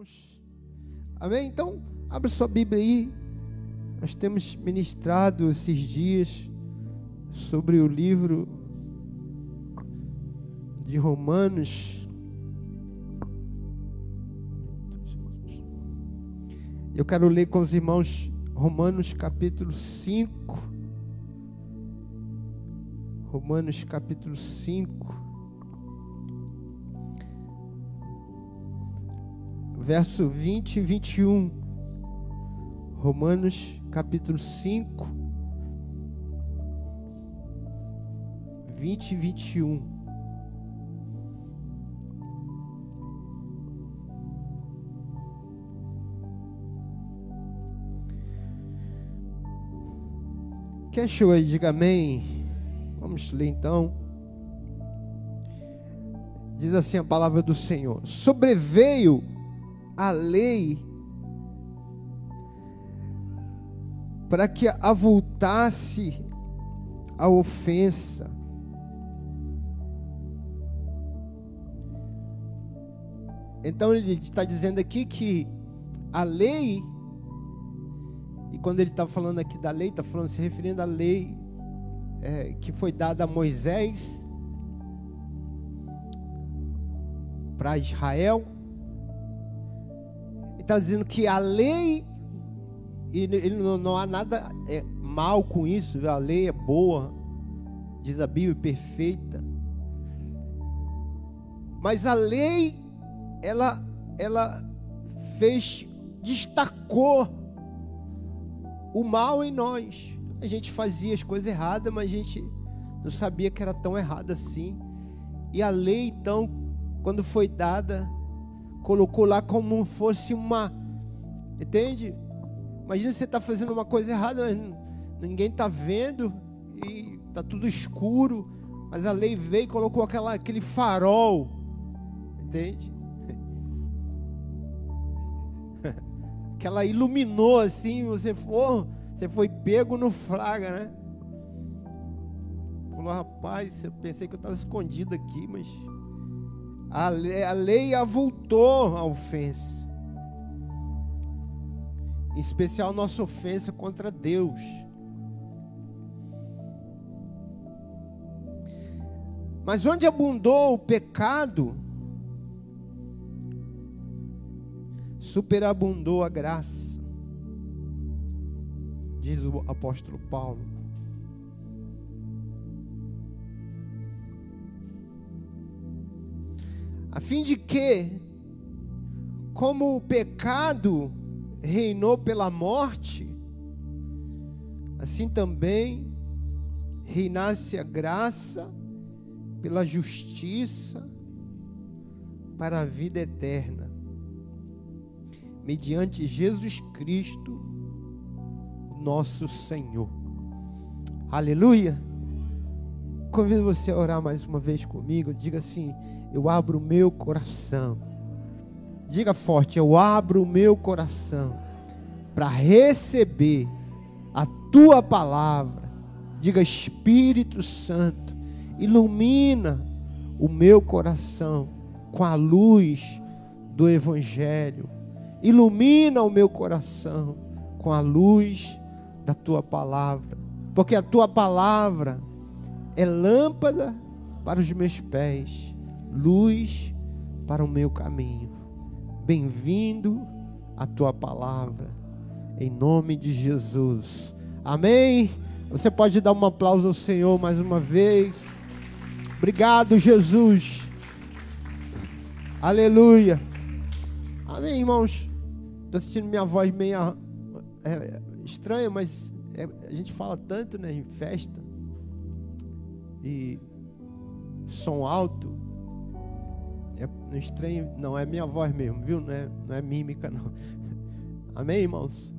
irmãos. Amém? Então, abra sua Bíblia aí. Nós temos ministrado esses dias sobre o livro de Romanos. Eu quero ler com os irmãos Romanos capítulo 5. Romanos capítulo 5. Verso 20 e 21. Romanos capítulo 5, 20 e 21. Quem achou aí? Diga amém. Vamos ler então. Diz assim a palavra do Senhor: Sobreveio a lei para que avultasse a ofensa. Então ele está dizendo aqui que a lei, e quando ele está falando aqui da lei, está falando se referindo à lei é, que foi dada a Moisés para Israel está dizendo que a lei, e não, não há nada é, mal com isso, a lei é boa, diz a Bíblia, perfeita. Mas a lei, ela, ela fez, destacou o mal em nós. A gente fazia as coisas erradas, mas a gente não sabia que era tão errado assim. E a lei, então, quando foi dada, colocou lá como fosse uma. Entende? Imagina você está fazendo uma coisa errada, ninguém está vendo e está tudo escuro, mas a lei veio e colocou aquela, aquele farol. Entende? que ela iluminou assim, você for, você foi pego no flaga, né? Falou, rapaz, eu pensei que eu estava escondido aqui, mas a lei, a lei avultou a ofensa. Em especial nossa ofensa contra Deus. Mas onde abundou o pecado, superabundou a graça. Diz o apóstolo Paulo. A fim de que, como o pecado reinou pela morte, assim também reinasse a graça pela justiça para a vida eterna, mediante Jesus Cristo, nosso Senhor. Aleluia. Convido você a orar mais uma vez comigo. Diga assim: Eu abro o meu coração. Diga forte: Eu abro o meu coração para receber a tua palavra. Diga Espírito Santo, ilumina o meu coração com a luz do Evangelho. Ilumina o meu coração com a luz da tua palavra. Porque a tua palavra é lâmpada para os meus pés, luz para o meu caminho. Bem-vindo a tua palavra, em nome de Jesus. Amém. Você pode dar um aplauso ao Senhor mais uma vez. Obrigado, Jesus. Aleluia. Amém, irmãos. Estou sentindo minha voz meio é, estranha, mas é, a gente fala tanto né, em festa e som alto, é um estranho, não é minha voz mesmo, viu? Não é, não é mímica, não. Amém, irmãos?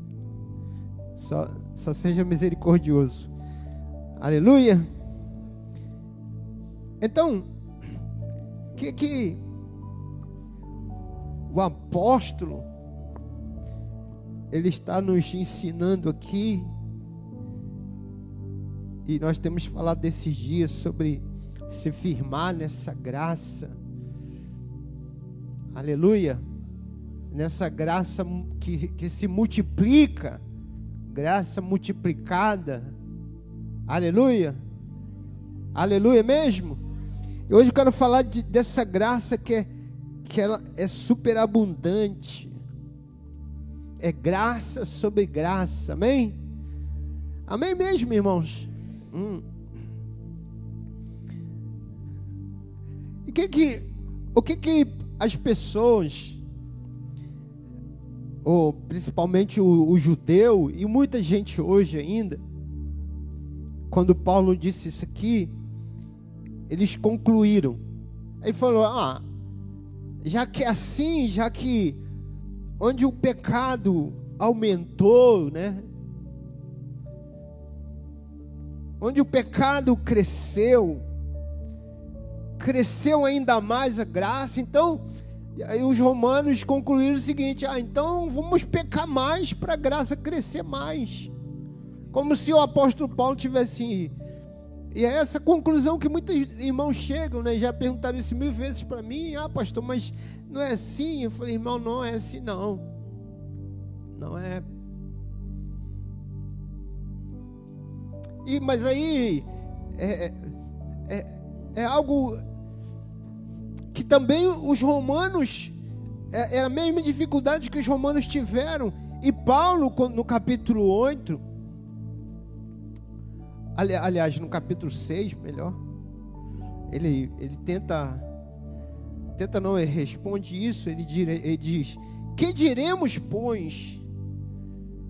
Só, só seja misericordioso. Aleluia. Então, que que o apóstolo ele está nos ensinando aqui e nós temos falado desses dias sobre se firmar nessa graça. Aleluia. nessa graça que, que se multiplica, graça multiplicada. Aleluia. Aleluia mesmo. E hoje eu quero falar de, dessa graça que é, que ela é superabundante. É graça sobre graça. Amém? Amém mesmo, irmãos? Hum. E que que, o que que as pessoas, ou principalmente o, o judeu e muita gente hoje ainda, quando Paulo disse isso aqui, eles concluíram. Aí falou: ah, já que é assim, já que onde o pecado aumentou, né? Onde o pecado cresceu, cresceu ainda mais a graça. Então, aí os romanos concluíram o seguinte: ah, então vamos pecar mais para a graça crescer mais. Como se o apóstolo Paulo tivesse. E é essa conclusão que muitos irmãos chegam, né? Já perguntaram isso mil vezes para mim: ah, pastor, mas não é assim? Eu falei, irmão, não é assim, não. Não é. E, mas aí. É, é, é, é algo que também os romanos, é, era a mesma dificuldade que os romanos tiveram. E Paulo, no capítulo 8, ali, aliás, no capítulo 6, melhor, ele, ele tenta, tenta não, ele responde isso, ele, ele diz: Que diremos, pois?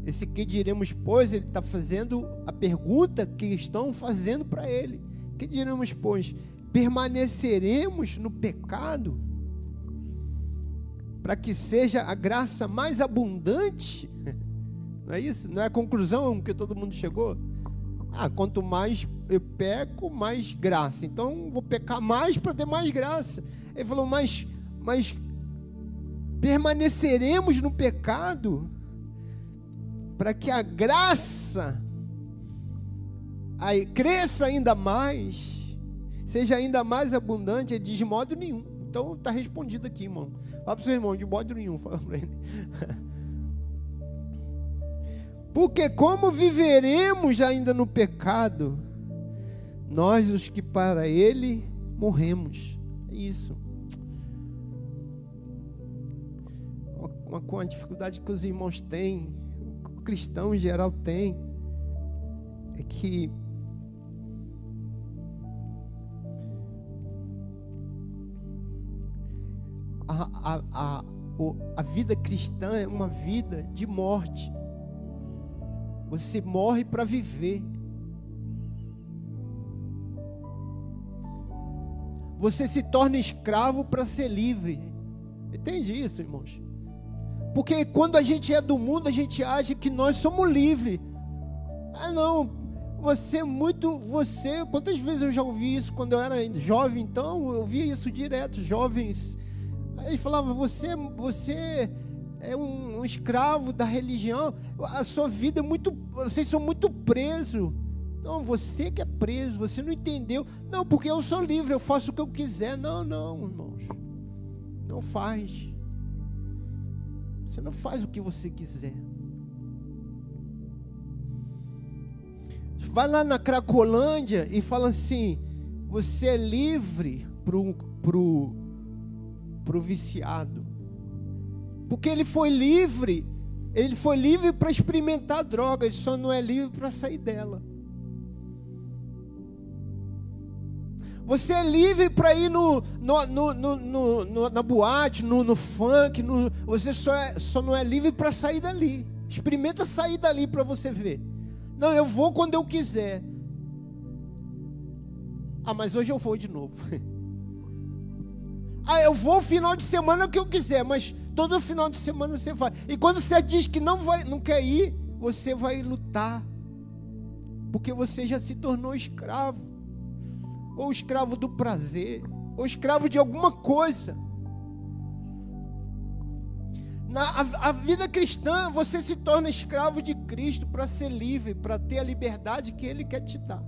Esse que diremos, pois, ele está fazendo a pergunta que estão fazendo para ele. Que diremos, pois? Permaneceremos no pecado para que seja a graça mais abundante? Não é isso? Não é a conclusão que todo mundo chegou? Ah, quanto mais eu peco, mais graça. Então vou pecar mais para ter mais graça. Ele falou, mas, mas permaneceremos no pecado para que a graça cresça ainda mais seja ainda mais abundante, diz de modo nenhum. Então está respondido aqui, irmão. Fala para o seu irmão, de modo nenhum, fala para ele. Porque como viveremos ainda no pecado, nós os que para ele morremos. É isso. Uma, uma dificuldade que os irmãos têm, o cristão em geral tem, é que a, a, a, a vida cristã é uma vida de morte. Você morre para viver. Você se torna escravo para ser livre. Entende isso, irmãos? Porque quando a gente é do mundo, a gente acha que nós somos livres. Ah, não. Você é muito. Você. Quantas vezes eu já ouvi isso quando eu era jovem, então? Eu via isso direto. Jovens ele falava: você, você é um, um, escravo da religião, a sua vida é muito. Vocês são muito presos. Não, você que é preso, você não entendeu. Não, porque eu sou livre, eu faço o que eu quiser. Não, não, irmãos. Não faz. Você não faz o que você quiser. Vai lá na Cracolândia e fala assim: você é livre para o para o viciado. Porque ele foi livre, ele foi livre para experimentar droga, ele só não é livre para sair dela. Você é livre para ir no, no, no, no, na boate, no, funk, você só, é, só não é livre para sair dali. Experimenta sair dali para você ver. Não, eu vou quando eu quiser. Ah, mas hoje eu vou de novo. Ah, eu vou final de semana que eu quiser, mas todo final de semana você vai. E quando você diz que não vai, não quer ir, você vai lutar. Porque você já se tornou escravo. Ou escravo do prazer, ou escravo de alguma coisa. Na a, a vida cristã, você se torna escravo de Cristo para ser livre, para ter a liberdade que Ele quer te dar.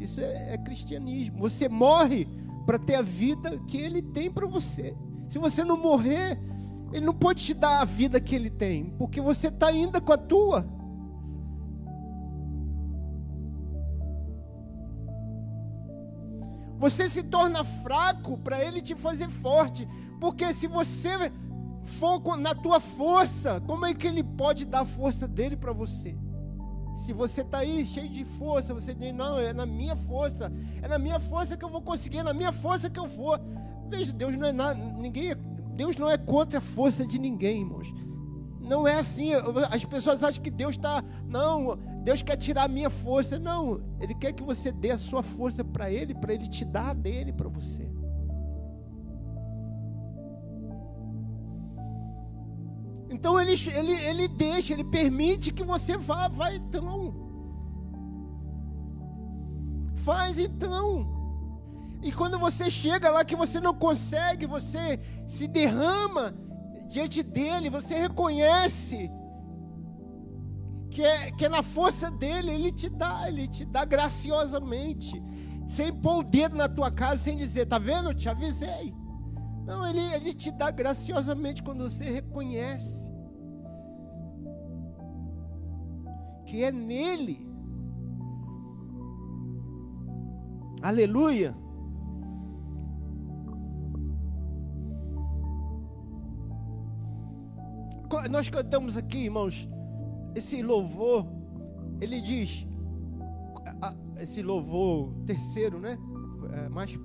Isso é, é cristianismo. Você morre para ter a vida que Ele tem para você. Se você não morrer, Ele não pode te dar a vida que ele tem, porque você está ainda com a tua. Você se torna fraco para ele te fazer forte, porque se você for na tua força, como é que ele pode dar a força dele para você? Se você está aí cheio de força, você diz, não, é na minha força, é na minha força que eu vou conseguir, é na minha força que eu vou. Veja, Deus não é nada, ninguém, Deus não é contra a força de ninguém, irmãos. Não é assim. As pessoas acham que Deus está. Não, Deus quer tirar a minha força. Não, Ele quer que você dê a sua força para Ele, para Ele te dar a dele para você. Então ele, ele, ele deixa, ele permite que você vá, vai então. Faz então. E quando você chega lá que você não consegue, você se derrama diante dele, você reconhece que é, que é na força dele, ele te dá, ele te dá graciosamente, sem pôr o dedo na tua cara, sem dizer, tá vendo? Eu te avisei. Não, ele, ele te dá graciosamente quando você reconhece que é nele. Aleluia. Nós cantamos aqui, irmãos, esse louvor, ele diz, esse louvor terceiro, né? É, mais,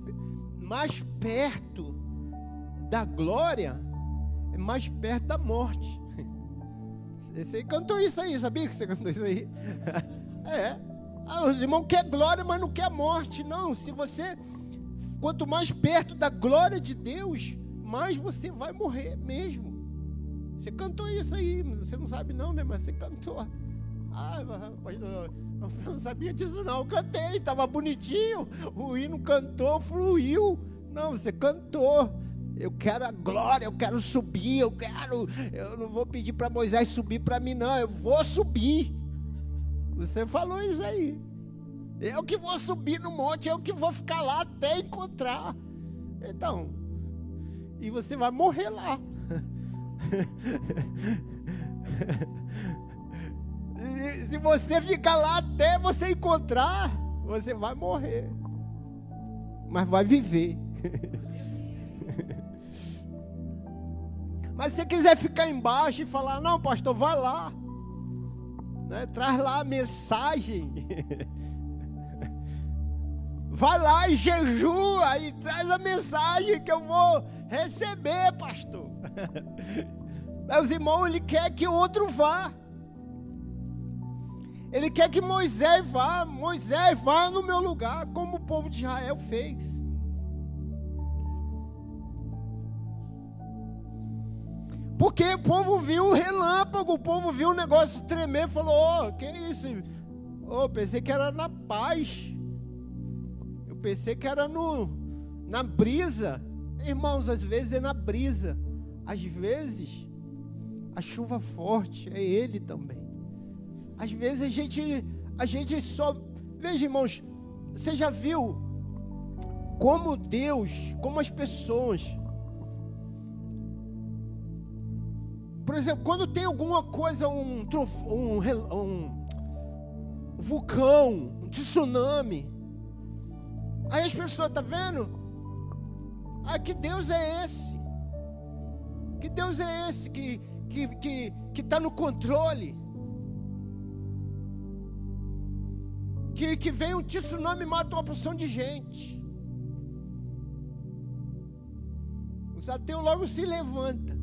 mais perto da glória, é mais perto da morte. Você cantou isso aí, sabia que você cantou isso aí? é. Ah, os irmãos quer glória, mas não quer morte. Não, se você, quanto mais perto da glória de Deus, mais você vai morrer mesmo. Você cantou isso aí, você não sabe não, né? Mas você cantou. Ah, eu não sabia disso não. Eu cantei, estava bonitinho. O hino cantou, fluiu. Não, você cantou. Eu quero a glória, eu quero subir, eu quero. Eu não vou pedir para Moisés subir para mim, não. Eu vou subir. Você falou isso aí. Eu que vou subir no monte, eu que vou ficar lá até encontrar. Então, e você vai morrer lá. Se você ficar lá até você encontrar, você vai morrer. Mas vai viver. Mas se quiser ficar embaixo e falar, não, pastor, vai lá. Né? Traz lá a mensagem. vai lá e jejua e traz a mensagem que eu vou receber, pastor. Os irmãos, ele quer que o outro vá. Ele quer que Moisés vá. Moisés vá no meu lugar, como o povo de Israel fez. Porque o povo viu o relâmpago, o povo viu o negócio tremer, falou: Ô, oh, que isso? Oh, pensei que era na paz. Eu pensei que era no, na brisa. Irmãos, às vezes é na brisa. Às vezes a chuva forte é Ele também. Às vezes a gente, a gente só. Veja, irmãos, você já viu como Deus, como as pessoas Por exemplo, quando tem alguma coisa, um, um, um vulcão, um tsunami, aí as pessoas, tá vendo? Ah, que Deus é esse? Que Deus é esse que que que que está no controle? Que, que vem um tsunami e mata uma porção de gente. Os ateus logo se levantam.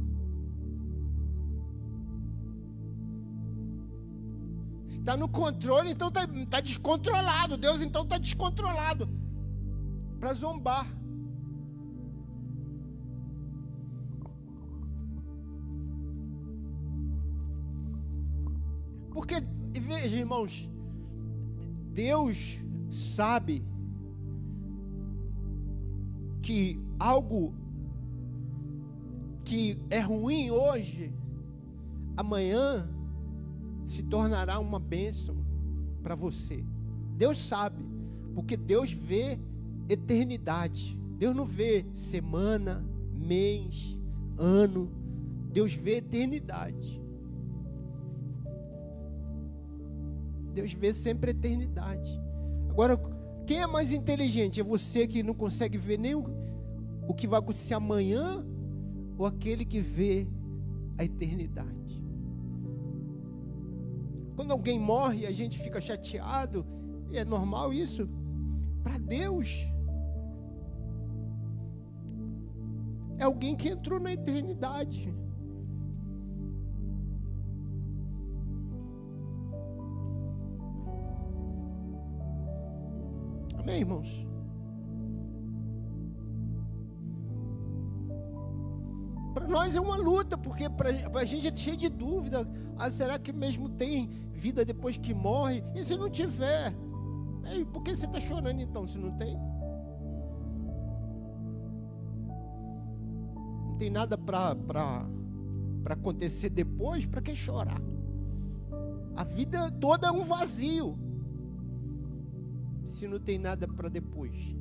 Está no controle, então está tá descontrolado. Deus então está descontrolado para zombar. Porque, veja, irmãos, Deus sabe que algo que é ruim hoje, amanhã se tornará uma bênção para você. Deus sabe, porque Deus vê eternidade. Deus não vê semana, mês, ano. Deus vê eternidade. Deus vê sempre eternidade. Agora, quem é mais inteligente? É você que não consegue ver nem o, o que vai acontecer amanhã ou aquele que vê a eternidade? Quando alguém morre, a gente fica chateado, e é normal isso. Para Deus, é alguém que entrou na eternidade. Amém, irmãos? Para nós é uma luta, porque para a gente é cheio de dúvida. Ah, será que mesmo tem vida depois que morre? E se não tiver? Ei, por que você está chorando então se não tem? Não tem nada para acontecer depois, para que chorar? A vida toda é um vazio se não tem nada para depois?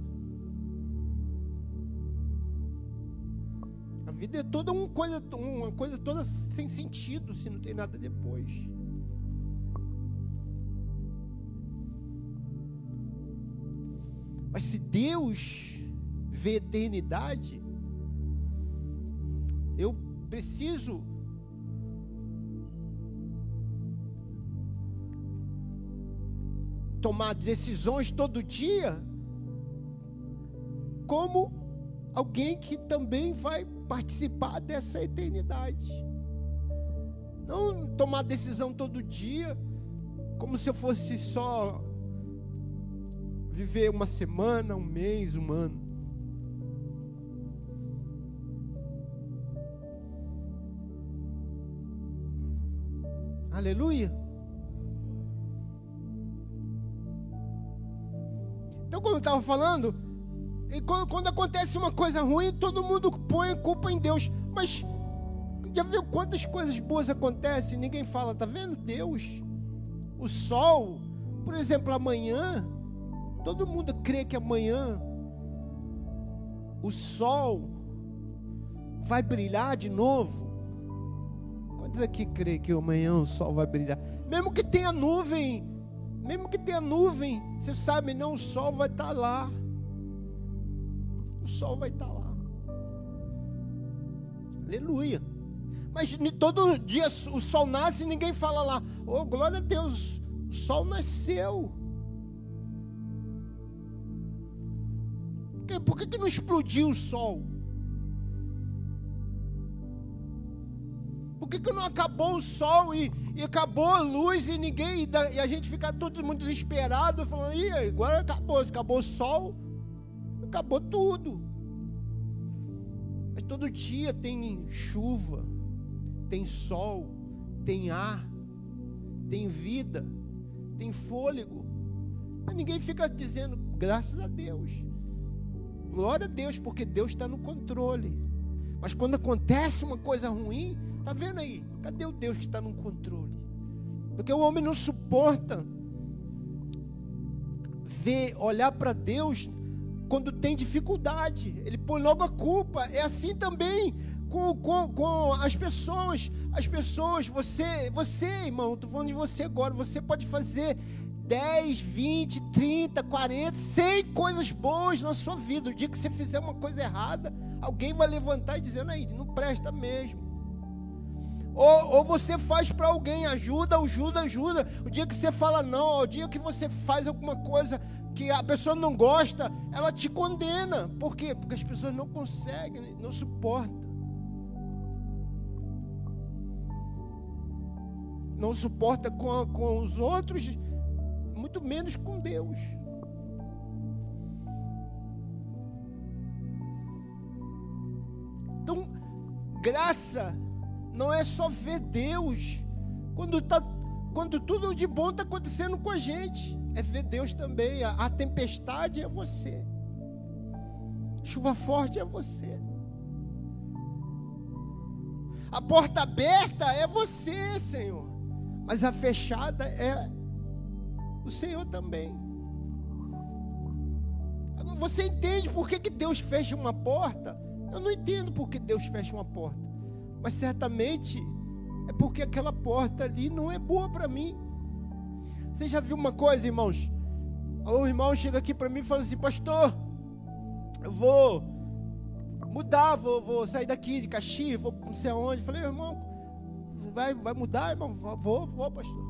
Vida é toda uma coisa, uma coisa toda sem sentido se não tem nada depois. Mas se Deus vê eternidade, eu preciso tomar decisões todo dia, como alguém que também vai participar dessa eternidade. Não tomar decisão todo dia, como se eu fosse só viver uma semana, um mês, um ano. Aleluia. Então, como eu estava falando, e quando, quando, acontece uma coisa ruim, todo mundo põe culpa em Deus. Mas já viu quantas coisas boas acontecem? Ninguém fala, tá vendo? Deus, o sol, por exemplo, amanhã, todo mundo crê que amanhã o sol vai brilhar de novo. Quantos aqui crê que amanhã o sol vai brilhar? Mesmo que tenha nuvem mesmo que tenha nuvem, você sabe, não, o sol vai estar tá lá. O sol vai estar tá lá. Aleluia. Mas todo dia o sol nasce e ninguém fala lá, oh glória a Deus, o sol nasceu. Por que, por que, que não explodiu o sol? Por que, que não acabou o sol e, e acabou a luz e ninguém e a gente fica todo mundo desesperado falando, Ih, agora acabou, acabou o sol, acabou tudo. Mas todo dia tem chuva, tem sol, tem ar, tem vida, tem fôlego. Mas ninguém fica dizendo, graças a Deus. Glória a Deus, porque Deus está no controle. Mas quando acontece uma coisa ruim, Está vendo aí? Cadê o Deus que está no controle? Porque o homem não suporta ver, olhar para Deus quando tem dificuldade. Ele põe logo a culpa. É assim também com, com, com as pessoas. As pessoas, você, você, irmão, estou falando de você agora. Você pode fazer 10, 20, 30, 40, 100 coisas boas na sua vida. O dia que você fizer uma coisa errada, alguém vai levantar e dizer: aí, não presta mesmo. Ou, ou você faz para alguém, ajuda, ajuda, ajuda. O dia que você fala não, o dia que você faz alguma coisa que a pessoa não gosta, ela te condena. Por quê? Porque as pessoas não conseguem, não suportam. Não suporta com, com os outros, muito menos com Deus. Então, graça não é só ver Deus quando, tá, quando tudo de bom está acontecendo com a gente. É ver Deus também. A, a tempestade é você. Chuva forte é você. A porta aberta é você, Senhor. Mas a fechada é o Senhor também. Você entende por que, que Deus fecha uma porta? Eu não entendo por que Deus fecha uma porta. Mas certamente é porque aquela porta ali não é boa para mim. Você já viu uma coisa, irmãos? O irmão chega aqui para mim e fala assim: Pastor, eu vou mudar, vou, vou sair daqui de Caxias, vou não sei aonde. Eu falei, irmão, vai, vai mudar, irmão? Vou, vou, pastor.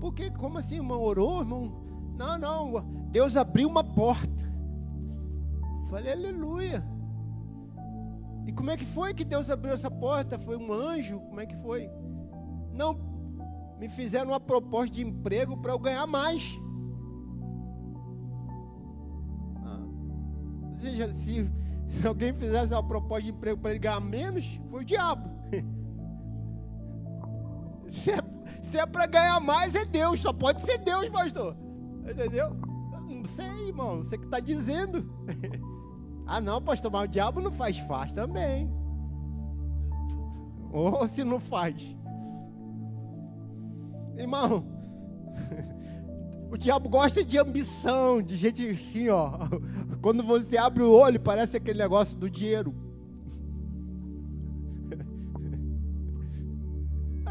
Por quê? Como assim, irmão? Orou, irmão? Não, não. Deus abriu uma porta. Eu falei, aleluia. E como é que foi que Deus abriu essa porta? Foi um anjo? Como é que foi? Não, me fizeram uma proposta de emprego para eu ganhar mais. Ah, se, se alguém fizesse uma proposta de emprego para ele ganhar menos, foi o diabo. Se é, se é para ganhar mais, é Deus. Só pode ser Deus, pastor. Entendeu? Não sei, irmão. Você que está dizendo. ah, não, pastor, mas o diabo não faz faz também. Ou se não faz. Irmão, o diabo gosta de ambição, de gente assim, ó. Quando você abre o olho, parece aquele negócio do dinheiro.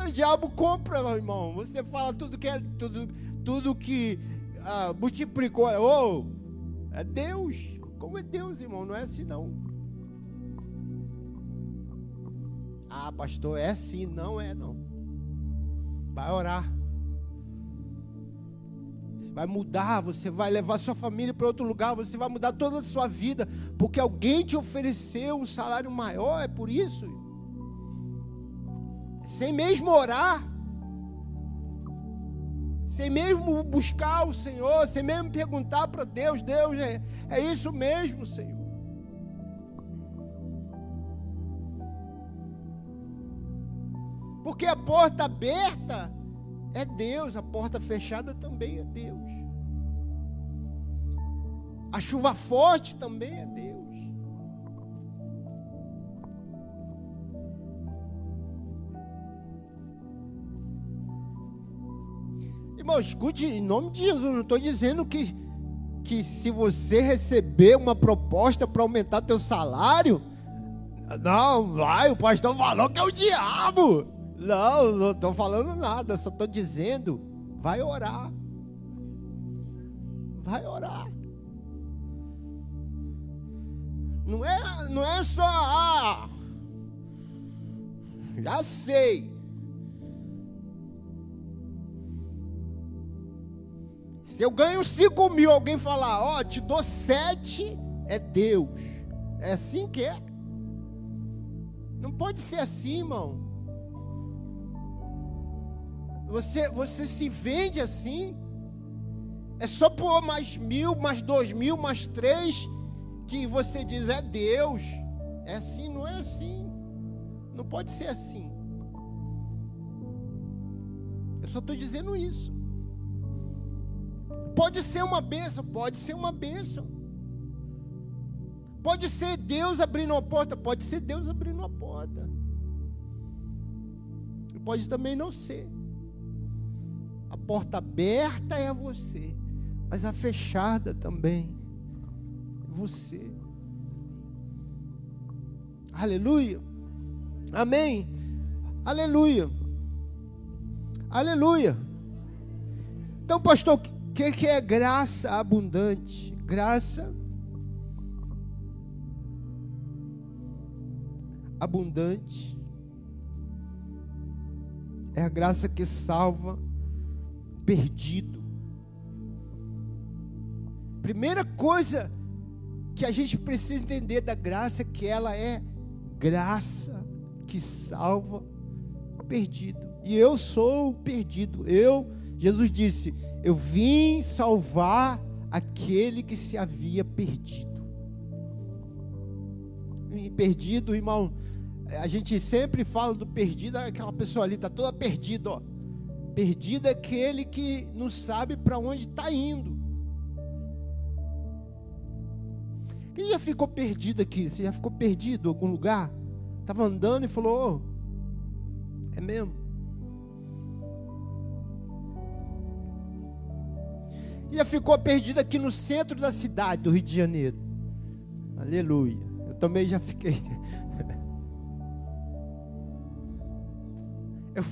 O diabo compra, meu irmão. Você fala tudo que é tudo, tudo que ah, multiplicou. Oh, é Deus. Como é Deus, irmão? Não é assim não. Ah, pastor, é assim, não é não. Vai orar. Vai mudar, você vai levar sua família para outro lugar, você vai mudar toda a sua vida, porque alguém te ofereceu um salário maior, é por isso sem mesmo orar, sem mesmo buscar o Senhor, sem mesmo perguntar para Deus: Deus, é, é isso mesmo, Senhor. Porque a porta aberta é Deus, a porta fechada também é Deus. A chuva forte também é Deus. Irmão, escute, em nome de Jesus, não estou dizendo que, que se você receber uma proposta para aumentar teu salário, não, vai, o pastor falou que é o diabo. Não, não estou falando nada, só estou dizendo, vai orar. Vai orar. Não é, não é só, ah, já sei. Se eu ganho 5 mil, alguém falar, ó, oh, te dou sete, é Deus. É assim que é. Não pode ser assim, irmão. Você, você se vende assim. É só por mais mil, mais dois mil, mais três, que você diz é Deus. É assim, não é assim. Não pode ser assim. Eu só estou dizendo isso. Pode ser uma bênção, pode ser uma bênção. Pode ser Deus abrindo uma porta, pode ser Deus abrindo uma porta. Pode também não ser. A porta aberta é você, mas a fechada também é você. Aleluia. Amém. Aleluia. Aleluia. Então, pastor, que, que é graça abundante? Graça abundante é a graça que salva perdido. Primeira coisa que a gente precisa entender da graça é que ela é graça que salva perdido. E eu sou o perdido. Eu, Jesus disse: eu vim salvar aquele que se havia perdido. E perdido, irmão, a gente sempre fala do perdido, aquela pessoa ali está toda perdida, ó. Perdido é aquele que não sabe para onde está indo. Quem já ficou perdido aqui? Você já ficou perdido em algum lugar? Estava andando e falou: oh, É mesmo? já ficou perdido aqui no centro da cidade do Rio de Janeiro. Aleluia. Eu também já fiquei. Eu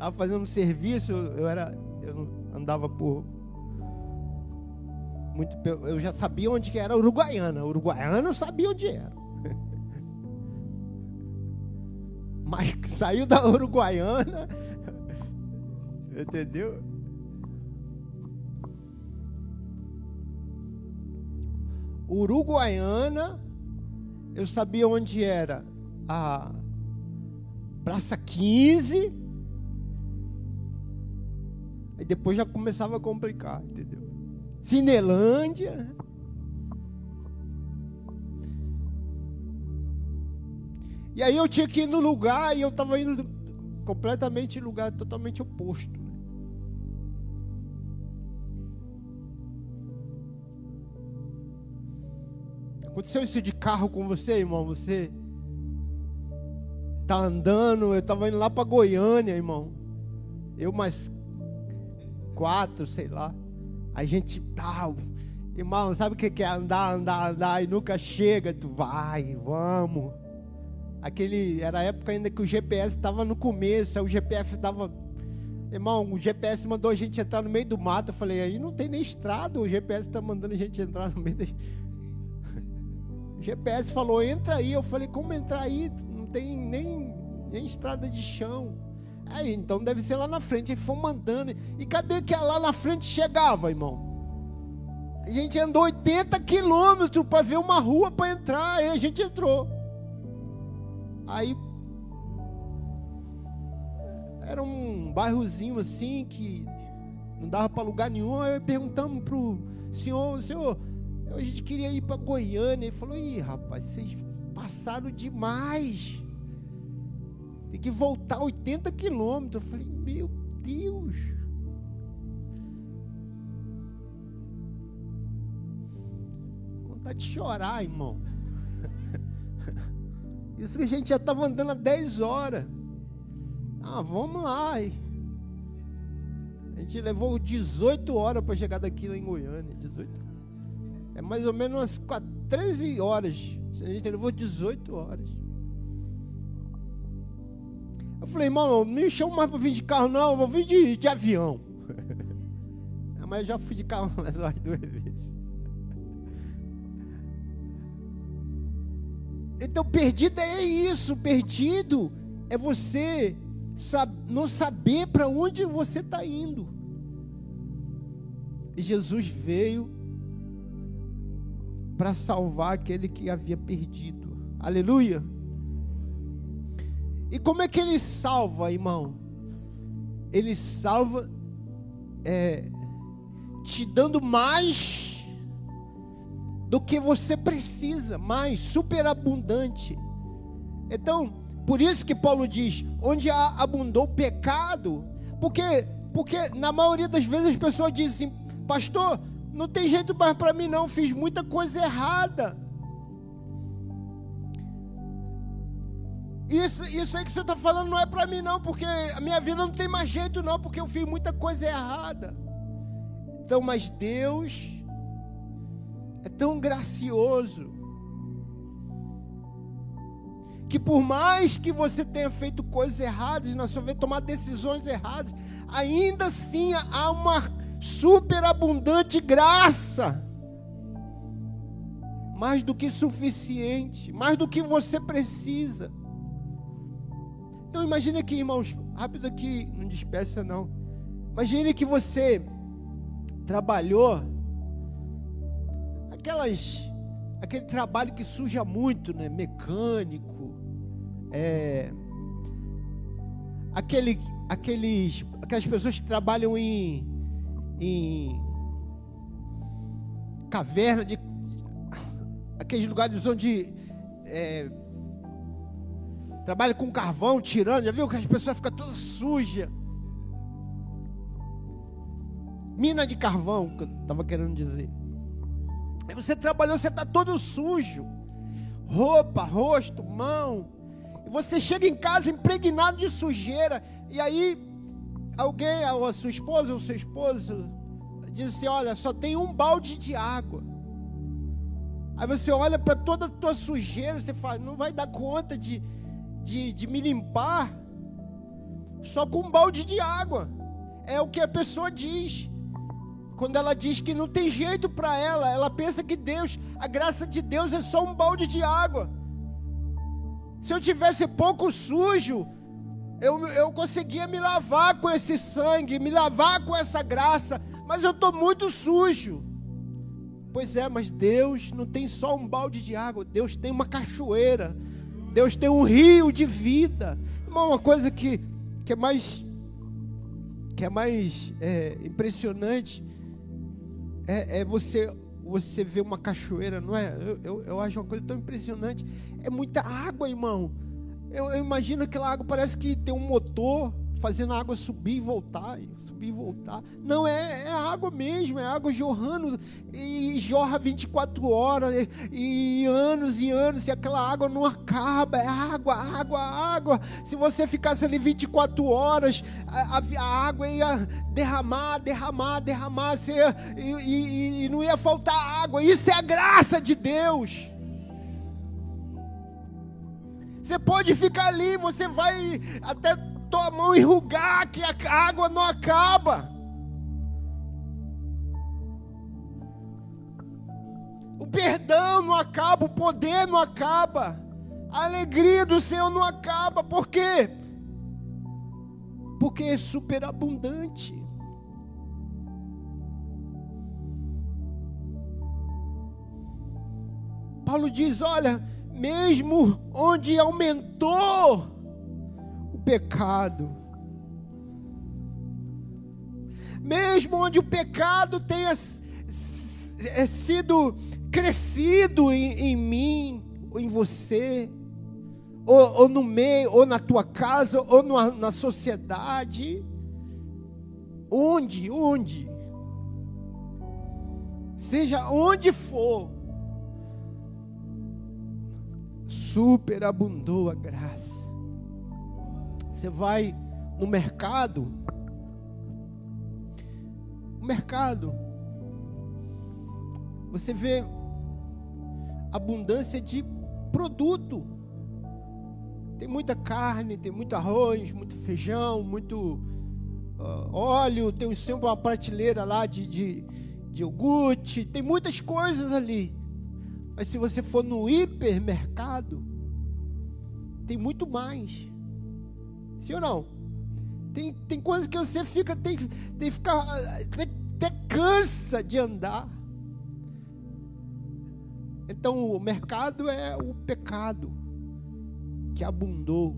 estava fazendo um serviço, eu era, eu andava por muito, eu já sabia onde que era Uruguaiana. Uruguaiana eu sabia onde era. Mas saiu da Uruguaiana, entendeu? Uruguaiana, eu sabia onde era a Praça 15. E depois já começava a complicar, entendeu? Cinelândia. E aí eu tinha que ir no lugar e eu estava indo completamente em lugar totalmente oposto. Né? Aconteceu isso de carro com você, irmão? Você tá andando, eu estava indo lá para Goiânia, irmão. Eu mais quatro, sei lá. A gente tá, irmão, sabe o que é andar, andar, andar e nunca chega? Tu vai, vamos. Aquele, era a época ainda que o GPS estava no começo, o GPS estava. Irmão, o GPS mandou a gente entrar no meio do mato. Eu falei, aí não tem nem estrada, o GPS está mandando a gente entrar no meio da. O GPS falou, entra aí. Eu falei, como entrar aí? Não tem nem, nem estrada de chão. Aí, então deve ser lá na frente. Ele foi mandando. E cadê que lá na frente chegava, irmão? A gente andou 80 quilômetros para ver uma rua para entrar. Aí a gente entrou. Aí era um bairrozinho assim que não dava para lugar nenhum. Aí perguntamos pro senhor, senhor, a gente queria ir para Goiânia. Ele falou: Ih, rapaz, vocês passaram demais. Tem que voltar 80 quilômetros. Eu falei, meu Deus. Vontade de chorar, irmão. Isso que a gente já estava andando há 10 horas. Ah, vamos lá. A gente levou 18 horas para chegar daqui lá em Goiânia. 18. É mais ou menos umas 13 horas. A gente levou 18 horas. Eu falei, não me chama mais para vir de carro, não, eu vou vir de, de avião. Mas eu já fui de carro mais umas duas vezes. Então, perdido é isso, perdido é você não saber para onde você está indo. E Jesus veio para salvar aquele que havia perdido. Aleluia. E como é que ele salva, irmão? Ele salva é, te dando mais do que você precisa, mais superabundante. Então, por isso que Paulo diz: onde abundou pecado, porque porque na maioria das vezes as pessoas dizem assim, pastor, não tem jeito mais para mim não, fiz muita coisa errada. Isso, isso aí que você está falando não é para mim, não, porque a minha vida não tem mais jeito, não, porque eu fiz muita coisa errada. Então, mas Deus é tão gracioso que por mais que você tenha feito coisas erradas, na sua vida tomar decisões erradas, ainda assim há uma superabundante graça. Mais do que suficiente, mais do que você precisa. Então imagine aqui, irmãos, rápido aqui, não despeça não. Imagine que você trabalhou aquelas aquele trabalho que suja muito, né? Mecânico, é, aquele, aqueles, aquelas pessoas que trabalham em, em caverna de aqueles lugares onde é, Trabalha com carvão, tirando. Já viu que as pessoas ficam todas sujas? Mina de carvão, que eu estava querendo dizer. Aí você trabalhou, você está todo sujo. Roupa, rosto, mão. E você chega em casa impregnado de sujeira. E aí, alguém, a sua esposa ou seu esposo, diz assim: Olha, só tem um balde de água. Aí você olha para toda a tua sujeira, você fala: Não vai dar conta de de, de me limpar. só com um balde de água. É o que a pessoa diz. Quando ela diz que não tem jeito para ela, ela pensa que Deus, a graça de Deus é só um balde de água. Se eu tivesse pouco sujo, eu, eu conseguia me lavar com esse sangue, me lavar com essa graça, mas eu estou muito sujo. Pois é, mas Deus não tem só um balde de água, Deus tem uma cachoeira, Deus tem um rio de vida. Uma coisa que, que é mais que é mais é, impressionante é, é, você você ver uma cachoeira, não é? Eu, eu, eu, acho uma coisa tão impressionante. É muita água, irmão. Eu, eu imagino aquela água, parece que tem um motor fazendo a água subir e voltar subir e voltar. Não, é, é água mesmo, é água jorrando e jorra 24 horas e, e anos e anos, e aquela água não acaba, é água, água, água. Se você ficasse ali 24 horas, a, a, a água ia derramar, derramar, derramar, você ia, e, e, e não ia faltar água. Isso é a graça de Deus. Você pode ficar ali, você vai até tua mão enrugar, que a água não acaba. O perdão não acaba, o poder não acaba, a alegria do Senhor não acaba, por quê? Porque é superabundante. Paulo diz: olha, mesmo onde aumentou pecado. Mesmo onde o pecado tenha sido crescido em, em mim, ou em você, ou, ou, no meio, ou na tua casa, ou na, na sociedade. Onde? Onde? Seja onde for, superabundou a graça. Você vai no mercado, o mercado, você vê abundância de produto. Tem muita carne, tem muito arroz, muito feijão, muito uh, óleo, tem sempre uma prateleira lá de, de, de iogurte, tem muitas coisas ali. Mas se você for no hipermercado, tem muito mais. Sim ou não? Tem, tem coisas que você fica, tem, tem ficar, até cansa de andar. Então o mercado é o pecado que abundou.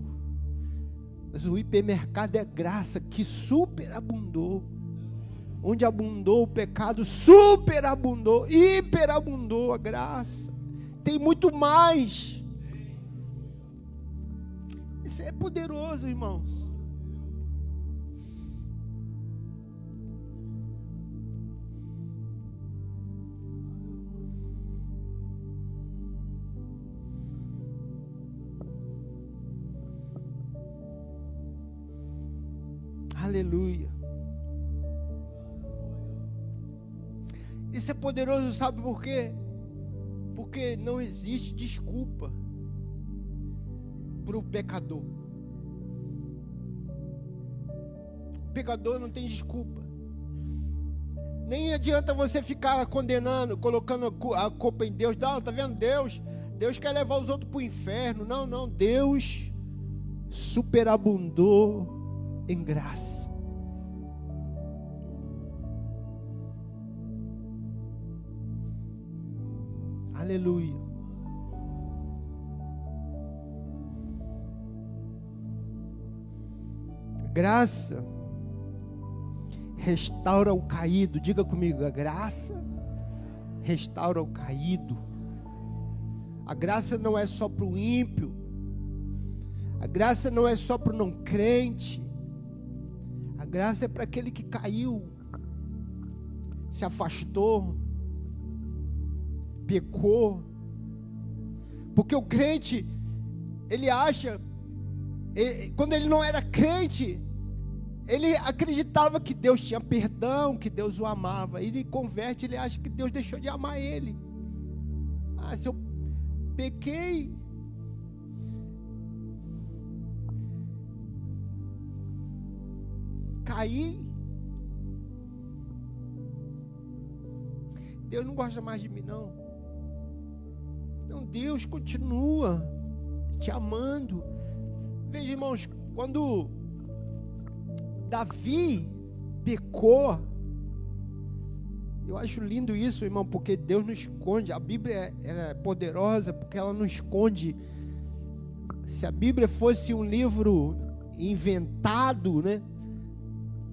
Mas o hipermercado é graça que superabundou. Onde abundou o pecado, superabundou, hiperabundou a graça. Tem muito mais. É poderoso, irmãos. Aleluia. Isso é poderoso, sabe por quê? Porque não existe desculpa para o pecador. O pecador não tem desculpa. Nem adianta você ficar condenando, colocando a culpa em Deus. Não, tá vendo? Deus, Deus quer levar os outros para o inferno. Não, não. Deus superabundou em graça. Aleluia. Graça restaura o caído. Diga comigo, a graça restaura o caído. A graça não é só para o ímpio. A graça não é só para o não crente. A graça é para aquele que caiu, se afastou, pecou. Porque o crente, ele acha quando ele não era crente, ele acreditava que Deus tinha perdão, que Deus o amava. Ele converte, ele acha que Deus deixou de amar ele. Ah, se eu pequei. cair. Deus não gosta mais de mim, não. Não, Deus continua te amando. Veja, irmãos, quando Davi pecou, eu acho lindo isso, irmão, porque Deus não esconde. A Bíblia é, poderosa porque ela não esconde. Se a Bíblia fosse um livro inventado, né?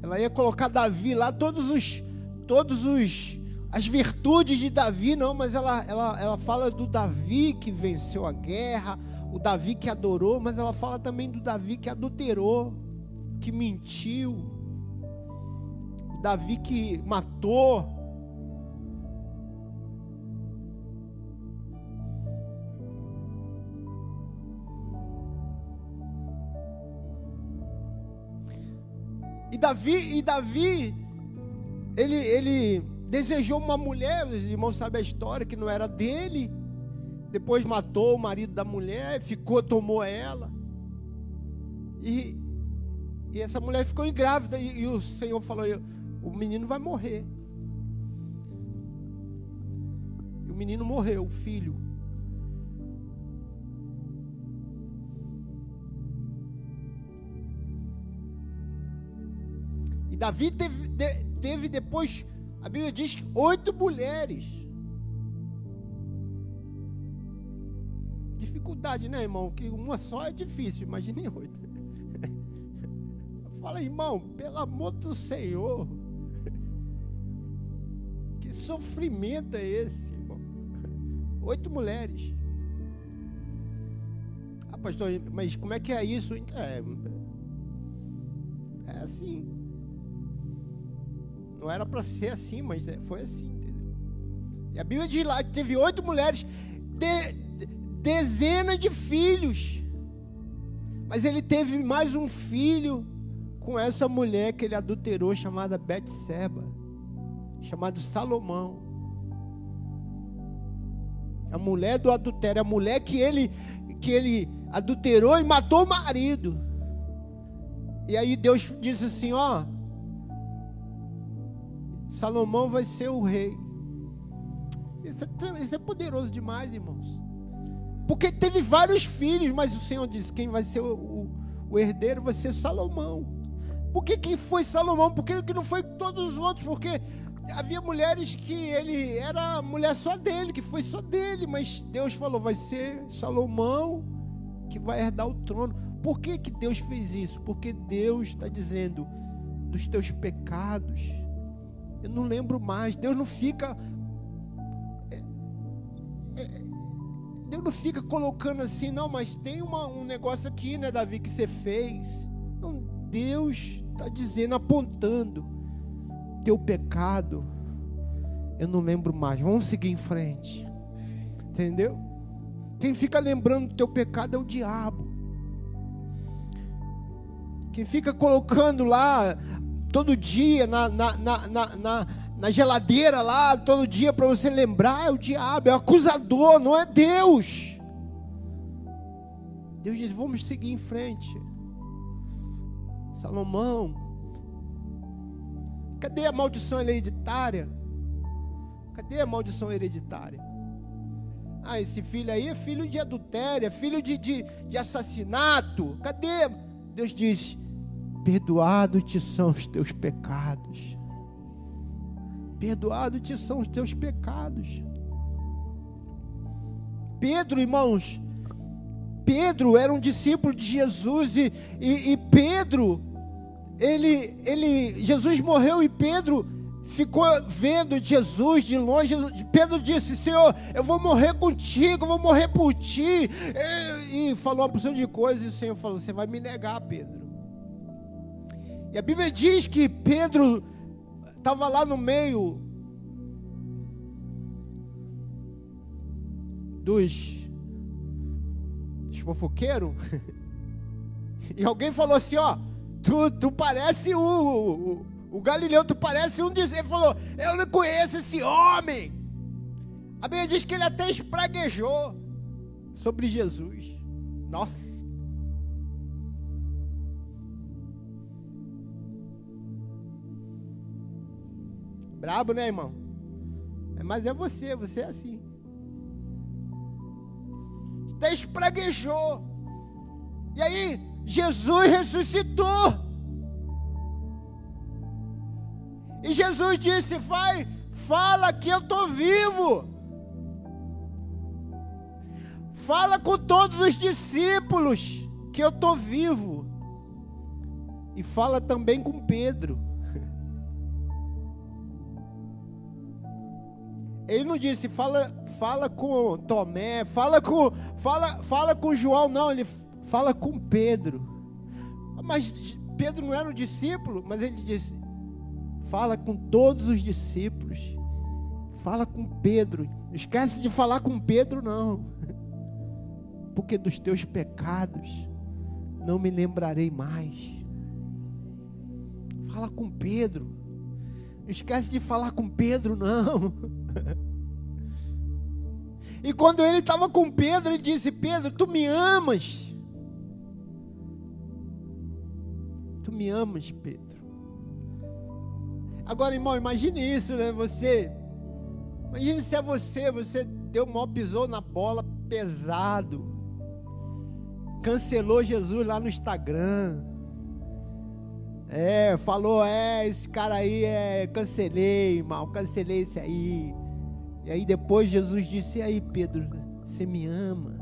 Ela ia colocar Davi lá todos os todos os as virtudes de Davi, não, mas ela, ela, ela fala do Davi que venceu a guerra, o Davi que adorou, mas ela fala também do Davi que adulterou, que mentiu, o Davi que matou. E Davi, e Davi, ele, ele desejou uma mulher, os irmãos sabem a história, que não era dele. Depois matou o marido da mulher, ficou, tomou ela. E, e essa mulher ficou grávida. E, e o Senhor falou: o menino vai morrer. E o menino morreu, o filho. E Davi teve, teve depois a Bíblia diz oito mulheres. Dificuldade, né, irmão? Que uma só é difícil, imagine oito. Fala, irmão, pelo amor do Senhor. Que sofrimento é esse, irmão? Oito mulheres. Ah, pastor, mas como é que é isso? É, é assim. Não era para ser assim, mas é, foi assim, entendeu? E a Bíblia diz lá que teve oito mulheres, de, dezenas de filhos. Mas ele teve mais um filho com essa mulher que ele adulterou, chamada Betseba, chamado Salomão. A mulher do adultério, a mulher que ele que ele adulterou e matou o marido. E aí Deus disse assim, ó, Salomão vai ser o rei. Isso é, isso é poderoso demais, irmãos. Porque teve vários filhos, mas o Senhor disse: quem vai ser o, o, o herdeiro vai ser Salomão. Por que, que foi Salomão? Por que, que não foi todos os outros? Porque havia mulheres que ele era mulher só dele, que foi só dele, mas Deus falou: vai ser Salomão que vai herdar o trono. Por que, que Deus fez isso? Porque Deus está dizendo: dos teus pecados eu não lembro mais. Deus não fica. Deus não fica colocando assim, não, mas tem uma, um negócio aqui, né, Davi, que você fez. Não, Deus está dizendo, apontando. Teu pecado, eu não lembro mais. Vamos seguir em frente. Entendeu? Quem fica lembrando do teu pecado é o diabo. Quem fica colocando lá todo dia na, na, na, na, na geladeira lá, todo dia para você lembrar, é o diabo, é o acusador, não é Deus. Deus diz: vamos seguir em frente. Salomão, cadê a maldição hereditária? Cadê a maldição hereditária? Ah, esse filho aí é filho de adultério, é filho de, de, de assassinato. Cadê? Deus diz: Perdoado te são os teus pecados. Perdoado te são os teus pecados. Pedro, irmãos, Pedro era um discípulo de Jesus e, e, e Pedro, ele, ele, Jesus morreu e Pedro ficou vendo Jesus de longe. Pedro disse: Senhor, eu vou morrer contigo, eu vou morrer por ti. E, e falou uma porção de coisas. E o Senhor falou: Você vai me negar, Pedro. E a Bíblia diz que Pedro estava lá no meio dos, dos fofoqueiros. e alguém falou assim: Ó, tu, tu parece o, o, o Galileu, tu parece um Ele falou: Eu não conheço esse homem. A Bíblia diz que ele até espraguejou sobre Jesus. Nossa. Brabo, né, irmão? É, mas é você, você é assim. Até espraguejou. E aí, Jesus ressuscitou. E Jesus disse: Vai, fala que eu estou vivo. Fala com todos os discípulos que eu estou vivo. E fala também com Pedro. Ele não disse, fala, fala com Tomé, fala com, fala, fala com João, não, ele fala com Pedro. Mas Pedro não era um discípulo, mas ele disse, fala com todos os discípulos. Fala com Pedro. Esquece de falar com Pedro, não. Porque dos teus pecados não me lembrarei mais. Fala com Pedro. Esquece de falar com Pedro, não. E quando ele estava com Pedro, ele disse: Pedro, tu me amas. Tu me amas, Pedro. Agora, irmão, imagine isso, né? Você. Imagine se é você, você deu mal, pisou na bola pesado. Cancelou Jesus lá no Instagram. É, falou, é, esse cara aí é, cancelei, irmão, cancelei esse aí. E aí depois Jesus disse: E aí, Pedro, você me ama?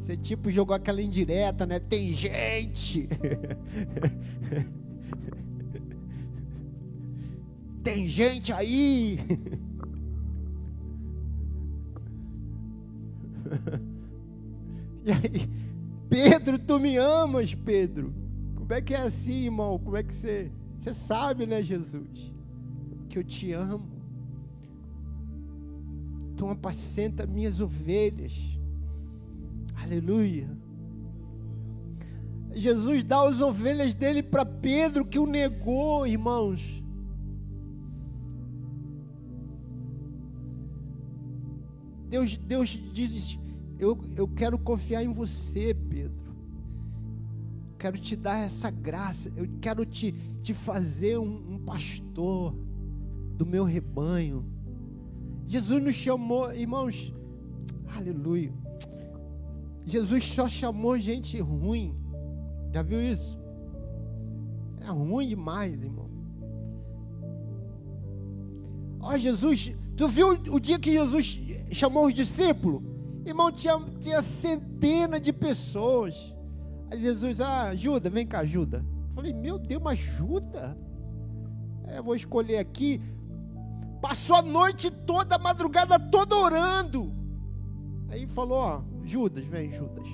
Você tipo jogou aquela indireta, né? Tem gente. Tem gente aí. E aí, Pedro, tu me amas, Pedro? Como é que é assim, irmão? Como é que você. Você sabe, né, Jesus? Que eu te amo. Então apacenta minhas ovelhas. Aleluia. Jesus dá as ovelhas dele para Pedro que o negou, irmãos. Deus, Deus diz: eu, eu quero confiar em você, Pedro. Quero te dar essa graça. Eu quero te, te fazer um, um pastor do meu rebanho. Jesus nos chamou, irmãos, aleluia. Jesus só chamou gente ruim. Já viu isso? É ruim demais, irmão. Ó, oh, Jesus, tu viu o dia que Jesus chamou os discípulos? Irmão, tinha, tinha centenas de pessoas. Aí Jesus, ah, ajuda, vem cá, ajuda. falei, meu Deus, mas ajuda? É, vou escolher aqui Passou a noite toda, a madrugada toda orando. Aí falou: Ó, Judas, vem, Judas.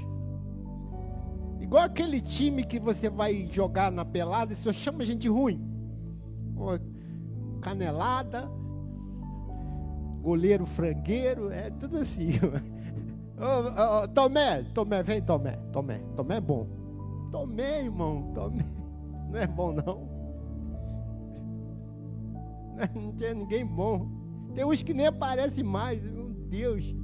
Igual aquele time que você vai jogar na pelada e só chama gente ruim. Canelada, goleiro frangueiro, é tudo assim. Tomé, Tomé, vem Tomé, Tomé, Tomé é bom. Tomé, irmão, Tomé. Não é bom não. Não tinha ninguém bom. Tem uns que nem aparecem mais. Meu Deus.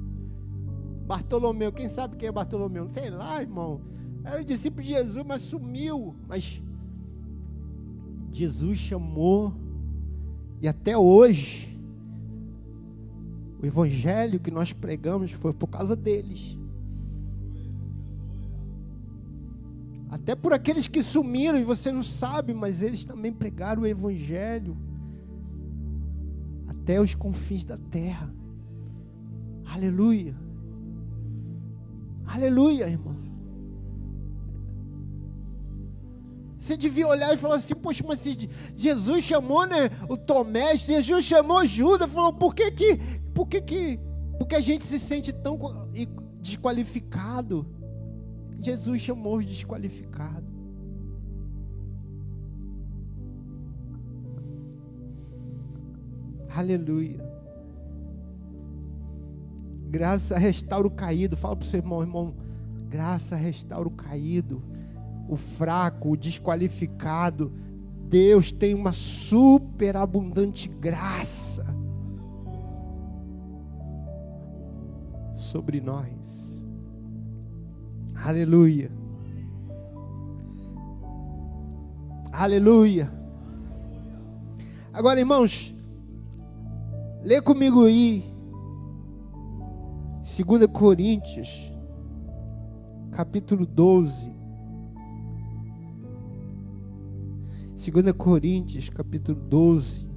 Bartolomeu, quem sabe quem é Bartolomeu? Sei lá, irmão. Era o discípulo de Jesus, mas sumiu. Mas Jesus chamou. E até hoje, o evangelho que nós pregamos foi por causa deles. Até por aqueles que sumiram e você não sabe, mas eles também pregaram o evangelho até os confins da terra. Aleluia. Aleluia, irmão. Você devia olhar e falar assim: Poxa, mas Jesus chamou né, o Tomé, Jesus chamou Judas, falou: Por que que, por que que, porque a gente se sente tão desqualificado? Jesus chamou os desqualificados. Aleluia. Graça restaura o caído. Fala para o seu irmão, irmão. Graça restaura o caído, o fraco, o desqualificado. Deus tem uma super abundante graça sobre nós. Aleluia. Aleluia. Agora, irmãos, lê comigo aí, 2 Coríntios, capítulo 12. 2 Coríntios, capítulo 12.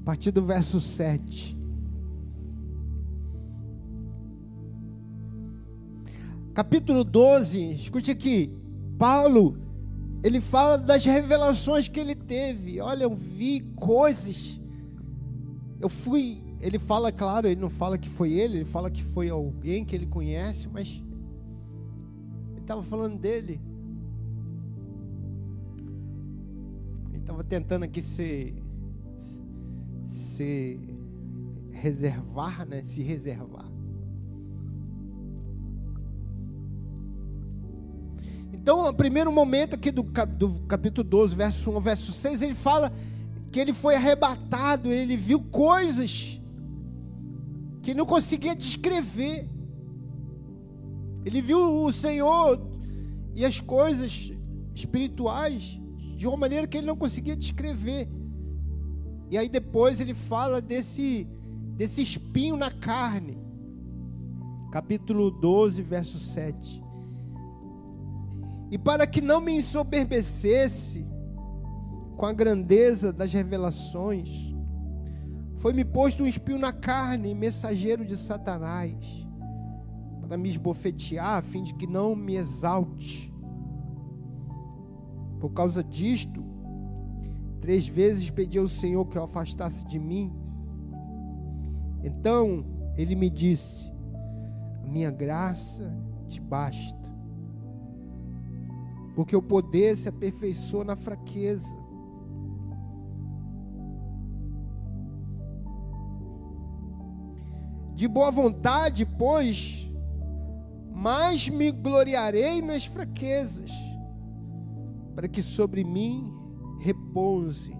A partir do verso 7. Capítulo 12, escute aqui. Paulo, ele fala das revelações que ele teve. Olha, eu vi coisas. Eu fui. Ele fala, claro, ele não fala que foi ele, ele fala que foi alguém que ele conhece, mas ele estava falando dele. Ele estava tentando aqui se, se reservar, né? Se reservar. Então, o primeiro momento aqui do, do capítulo 12, verso 1 ao verso 6, ele fala que ele foi arrebatado, ele viu coisas que não conseguia descrever. Ele viu o Senhor e as coisas espirituais de uma maneira que ele não conseguia descrever. E aí depois ele fala desse desse espinho na carne. Capítulo 12, verso 7. E para que não me ensoberbecesse com a grandeza das revelações, foi-me posto um espinho na carne, mensageiro de Satanás, para me esbofetear, a fim de que não me exalte. Por causa disto, três vezes pedi ao Senhor que o afastasse de mim. Então ele me disse: A minha graça te basta porque o poder se aperfeiçoa na fraqueza. De boa vontade, pois, mais me gloriarei nas fraquezas, para que sobre mim repouse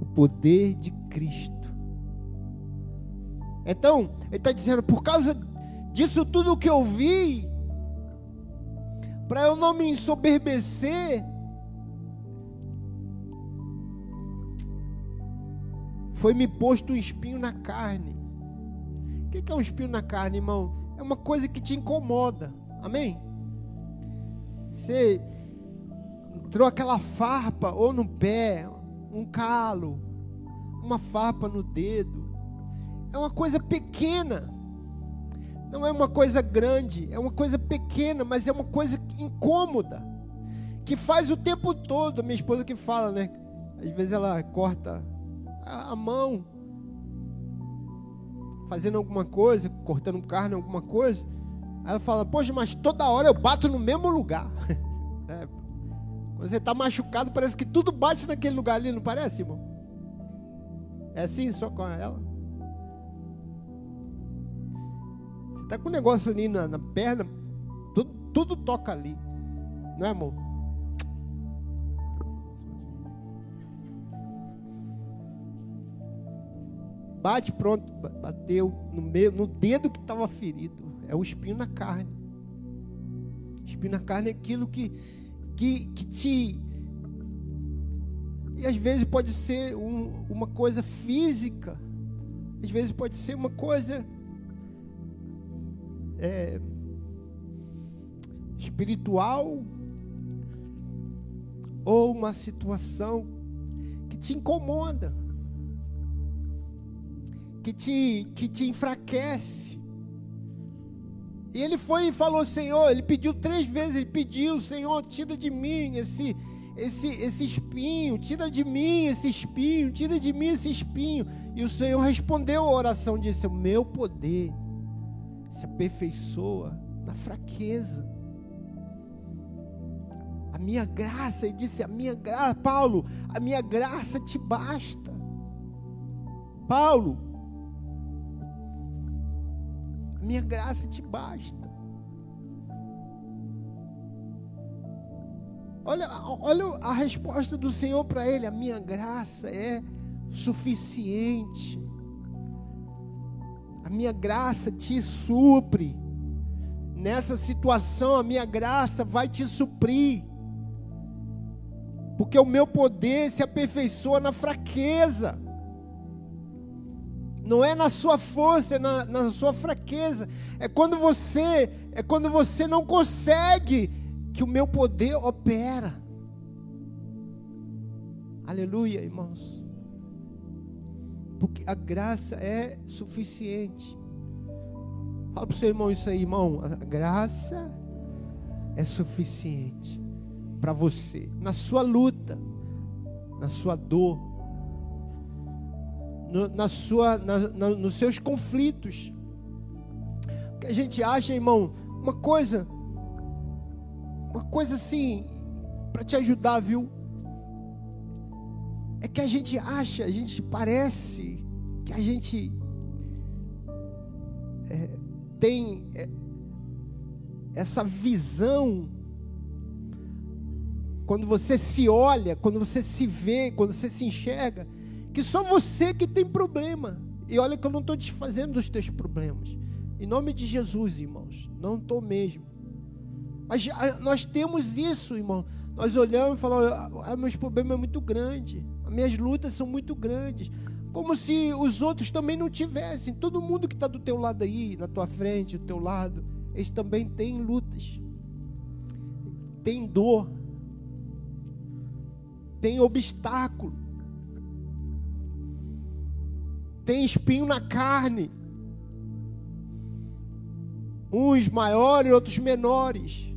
o poder de Cristo. Então, ele está dizendo, por causa disso tudo que eu vi, para eu não me ensoberbecer, foi me posto um espinho na carne. O que é um espinho na carne, irmão? É uma coisa que te incomoda. Amém? Você entrou aquela farpa ou no pé, um calo, uma farpa no dedo. É uma coisa pequena. Não é uma coisa grande, é uma coisa pequena, mas é uma coisa incômoda. Que faz o tempo todo. Minha esposa que fala, né? Às vezes ela corta a mão, fazendo alguma coisa, cortando carne, alguma coisa. Aí ela fala, poxa, mas toda hora eu bato no mesmo lugar. É, quando você está machucado, parece que tudo bate naquele lugar ali, não parece, irmão? É assim só com ela? Tá com um negócio ali na, na perna, tudo, tudo toca ali. Não é, amor? Bate, pronto, bateu no meio, no dedo que estava ferido. É o espinho na carne. Espinho na carne é aquilo que, que, que te. E às vezes pode ser um, uma coisa física, às vezes pode ser uma coisa é, espiritual ou uma situação que te incomoda, que te, que te enfraquece. E ele foi e falou: Senhor, ele pediu três vezes, ele pediu: Senhor, tira de mim esse, esse, esse espinho, tira de mim esse espinho, tira de mim esse espinho. E o Senhor respondeu a oração, disse: meu poder se aperfeiçoa na fraqueza. A minha graça, ele disse, a minha graça, Paulo, a minha graça te basta. Paulo, a minha graça te basta. Olha, olha a resposta do Senhor para ele: a minha graça é suficiente. A minha graça te supre nessa situação a minha graça vai te suprir. Porque o meu poder se aperfeiçoa na fraqueza. Não é na sua força, é na, na sua fraqueza. É quando você, é quando você não consegue que o meu poder opera. Aleluia, irmãos. Porque a graça é suficiente. Fala para o seu irmão isso aí, irmão. A graça é suficiente para você, na sua luta, na sua dor, no, na sua, na, na, nos seus conflitos. O que a gente acha, irmão, uma coisa, uma coisa assim, para te ajudar, viu? É que a gente acha, a gente parece que a gente é, tem é, essa visão, quando você se olha, quando você se vê, quando você se enxerga, que só você que tem problema. E olha que eu não estou desfazendo dos teus problemas. Em nome de Jesus, irmãos, não estou mesmo. Mas nós temos isso, irmão. Nós olhamos e falamos: ah, meus problemas é muito grande, minhas lutas são muito grandes. Como se os outros também não tivessem. Todo mundo que está do teu lado aí, na tua frente, do teu lado, eles também têm lutas, tem dor, tem obstáculo, tem espinho na carne. Uns maiores, outros menores.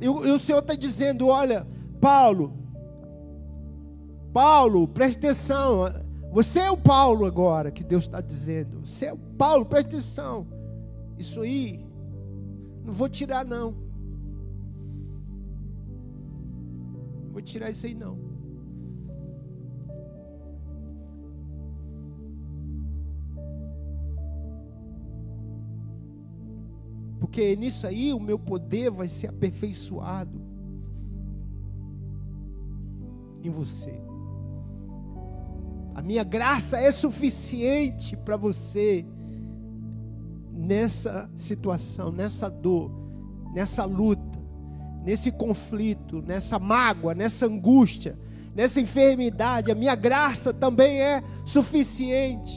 E o Senhor está dizendo: olha, Paulo, Paulo, preste atenção. Você é o Paulo agora que Deus está dizendo. Você é o Paulo, preste atenção. Isso aí, não vou tirar não. Não vou tirar isso aí não. Porque nisso aí o meu poder vai ser aperfeiçoado em você. A minha graça é suficiente para você nessa situação, nessa dor, nessa luta, nesse conflito, nessa mágoa, nessa angústia, nessa enfermidade. A minha graça também é suficiente.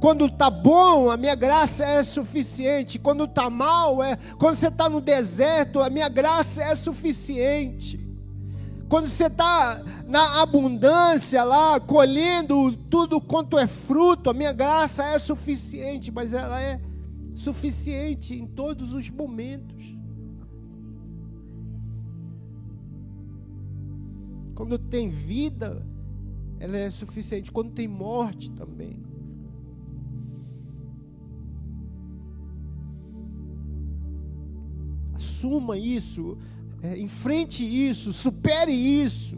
Quando está bom, a minha graça é suficiente. Quando está mal, é. Quando você está no deserto, a minha graça é suficiente. Quando você está na abundância lá, colhendo tudo quanto é fruto, a minha graça é suficiente, mas ela é suficiente em todos os momentos. Quando tem vida, ela é suficiente. Quando tem morte também. Assuma isso é, enfrente isso, supere isso.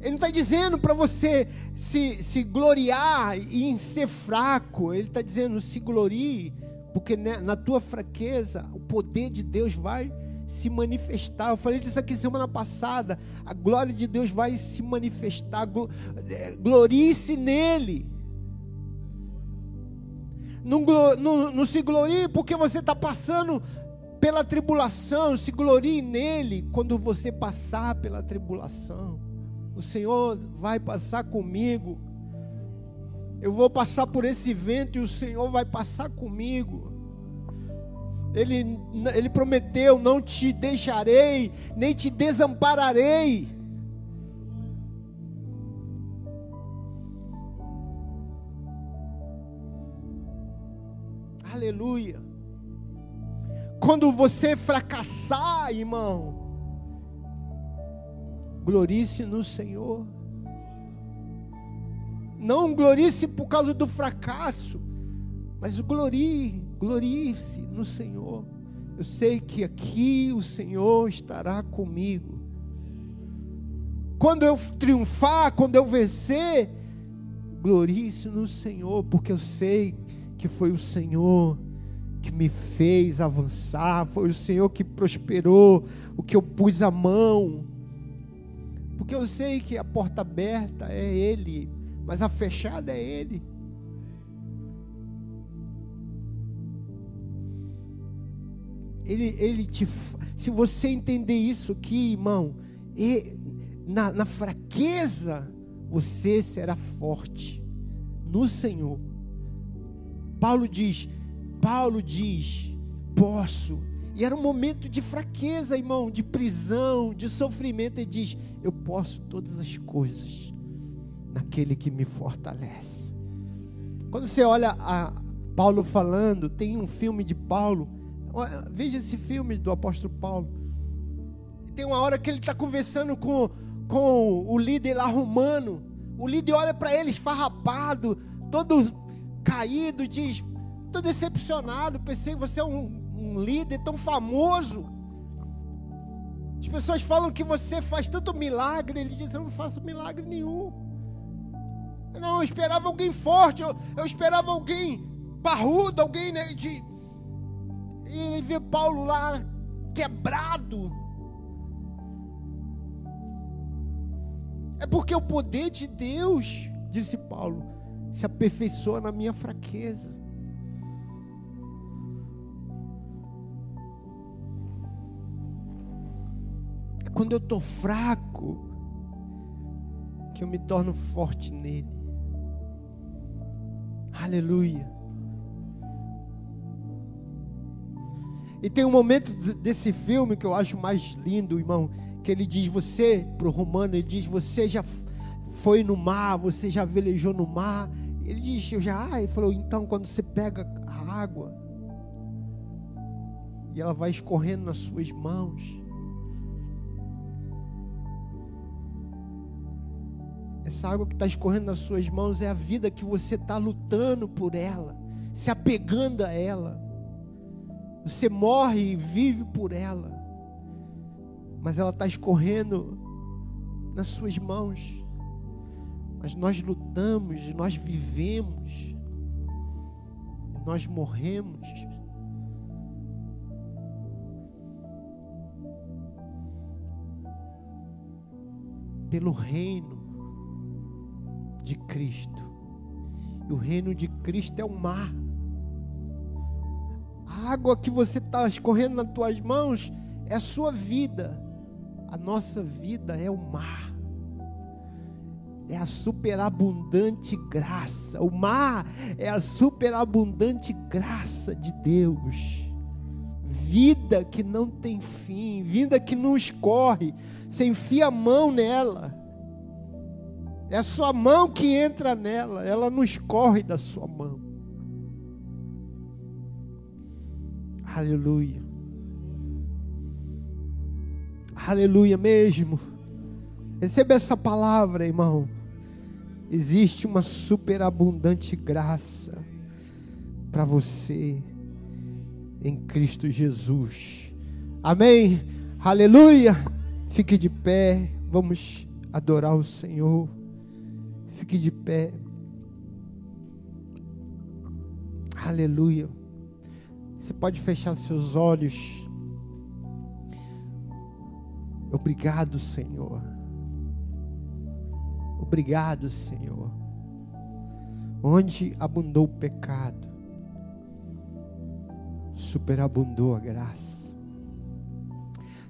Ele não está dizendo para você se, se gloriar em ser fraco. Ele está dizendo se glorie, porque na tua fraqueza o poder de Deus vai se manifestar. Eu falei disso aqui semana passada. A glória de Deus vai se manifestar. É, glorie-se nele. Não, não, não, se glorie porque você está passando pela tribulação, se glorie nele quando você passar pela tribulação. O Senhor vai passar comigo. Eu vou passar por esse vento e o Senhor vai passar comigo. Ele, ele prometeu: não te deixarei, nem te desampararei. Aleluia. Quando você fracassar, irmão, glorie-se no Senhor. Não glorie-se por causa do fracasso, mas glorie, glorie-se no Senhor. Eu sei que aqui o Senhor estará comigo. Quando eu triunfar, quando eu vencer, glorie-se no Senhor, porque eu sei que foi o Senhor que me fez avançar, foi o Senhor que prosperou o que eu pus a mão. Porque eu sei que a porta aberta é Ele, mas a fechada é Ele. Ele, ele te. Se você entender isso aqui, irmão, na, na fraqueza você será forte no Senhor. Paulo diz: Paulo diz, posso. E era um momento de fraqueza, irmão, de prisão, de sofrimento. Ele diz: Eu posso todas as coisas naquele que me fortalece. Quando você olha a Paulo falando, tem um filme de Paulo. Veja esse filme do apóstolo Paulo. Tem uma hora que ele está conversando com, com o líder lá romano. O líder olha para ele esfarrapado, todo caído, diz: Estou decepcionado. Pensei você é um, um líder tão famoso. As pessoas falam que você faz tanto milagre. Ele diz: Eu não faço milagre nenhum. Não, eu esperava alguém forte, eu, eu esperava alguém parrudo, alguém né, de. E ele vê Paulo lá quebrado. É porque o poder de Deus, disse Paulo, se aperfeiçoa na minha fraqueza. Quando eu estou fraco que eu me torno forte nele. Aleluia. E tem um momento desse filme que eu acho mais lindo, irmão, que ele diz: Você, para o romano, ele diz: Você já foi no mar, você já velejou no mar. Ele diz: Eu já. Ele falou: Então, quando você pega a água e ela vai escorrendo nas suas mãos, Essa água que está escorrendo nas suas mãos é a vida que você está lutando por ela, se apegando a ela. Você morre e vive por ela, mas ela está escorrendo nas suas mãos. Mas nós lutamos, nós vivemos, nós morremos. Pelo reino de Cristo. E o reino de Cristo é o mar. A água que você está escorrendo nas tuas mãos é a sua vida. A nossa vida é o mar. É a superabundante graça. O mar é a superabundante graça de Deus. Vida que não tem fim, vida que não escorre. Você enfia a mão nela é a sua mão que entra nela, ela não escorre da sua mão. Aleluia. Aleluia mesmo. Receba essa palavra, irmão. Existe uma superabundante graça para você em Cristo Jesus. Amém. Aleluia. Fique de pé. Vamos adorar o Senhor. Fique de pé. Aleluia. Você pode fechar seus olhos. Obrigado, Senhor. Obrigado, Senhor. Onde abundou o pecado, superabundou a graça.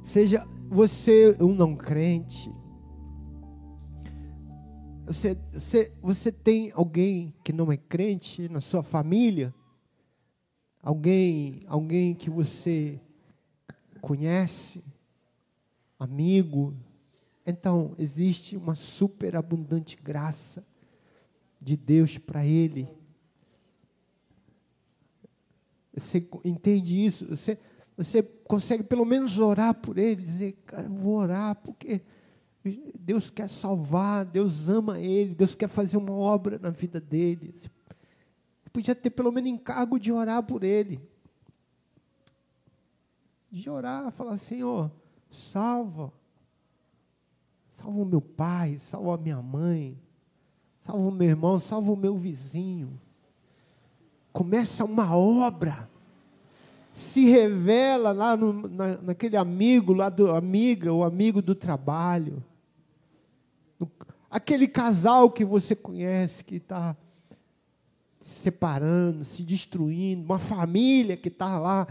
Seja você um não crente, você, você, você tem alguém que não é crente na sua família? Alguém, alguém que você conhece? Amigo? Então, existe uma superabundante graça de Deus para ele. Você entende isso? Você, você consegue pelo menos orar por ele, dizer, cara, eu vou orar porque Deus quer salvar, Deus ama ele, Deus quer fazer uma obra na vida dele. Podia ter pelo menos encargo de orar por ele. De orar, falar, Senhor, salva. Salva o meu pai, salva a minha mãe, salva o meu irmão, salva o meu vizinho. Começa uma obra se revela lá no, na, naquele amigo, lá do amiga, o amigo do trabalho aquele casal que você conhece que está se separando, se destruindo, uma família que está lá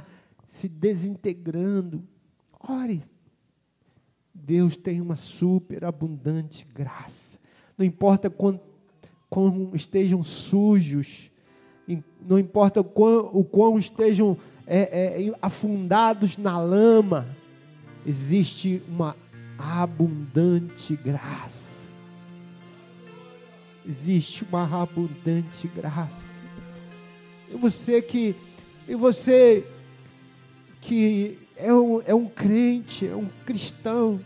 se desintegrando. Ore. Deus tem uma super abundante graça. Não importa quanto, quão estejam sujos, não importa o quão, o quão estejam é, é, afundados na lama, existe uma abundante graça. Existe uma abundante graça. E você que, e você que é um, é um crente, é um cristão,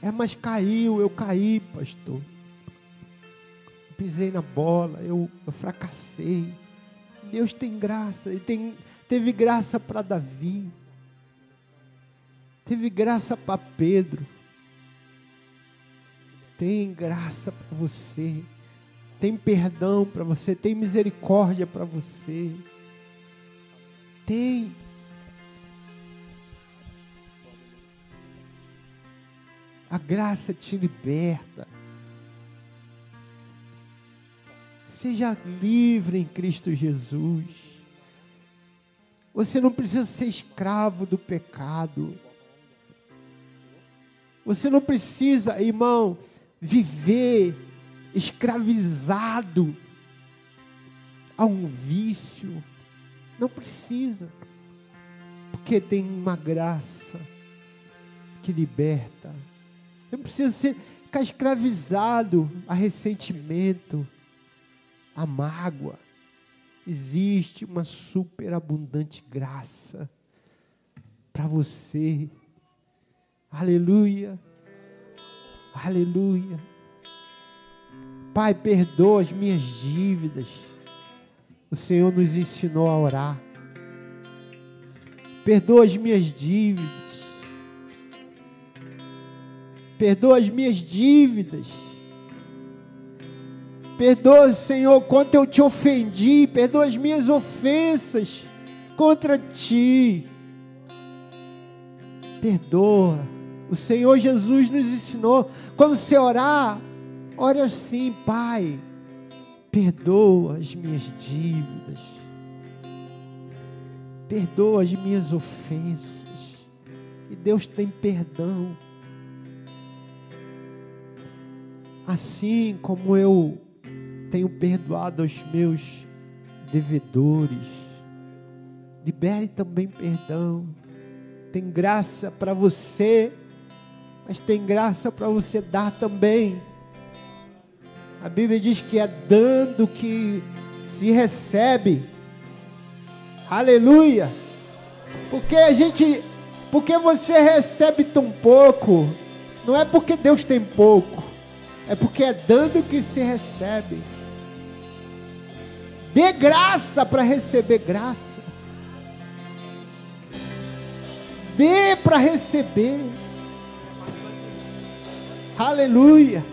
é, mas caiu, eu caí, pastor. Pisei na bola, eu, eu fracassei. Deus tem graça, Ele tem, teve graça para Davi, teve graça para Pedro, tem graça para você, tem perdão para você, tem misericórdia para você, tem. A graça te liberta. Seja livre em Cristo Jesus. Você não precisa ser escravo do pecado. Você não precisa, irmão, viver escravizado a um vício. Não precisa. Porque tem uma graça que liberta. Não precisa ser, ficar escravizado a ressentimento, a mágoa. Existe uma superabundante graça para você. Aleluia. Aleluia. Pai, perdoa as minhas dívidas. O Senhor nos ensinou a orar. Perdoa as minhas dívidas perdoa as minhas dívidas. Perdoa, Senhor, quanto eu te ofendi, perdoa as minhas ofensas contra ti. Perdoa. O Senhor Jesus nos ensinou, quando você orar, ore assim, Pai, perdoa as minhas dívidas, perdoa as minhas ofensas, e Deus tem perdão. assim como eu tenho perdoado aos meus devedores. Libere também perdão. Tem graça para você, mas tem graça para você dar também. A Bíblia diz que é dando que se recebe. Aleluia! Porque a gente, porque você recebe tão pouco, não é porque Deus tem pouco. É porque é dando que se recebe. Dê graça para receber graça. Dê para receber. Aleluia.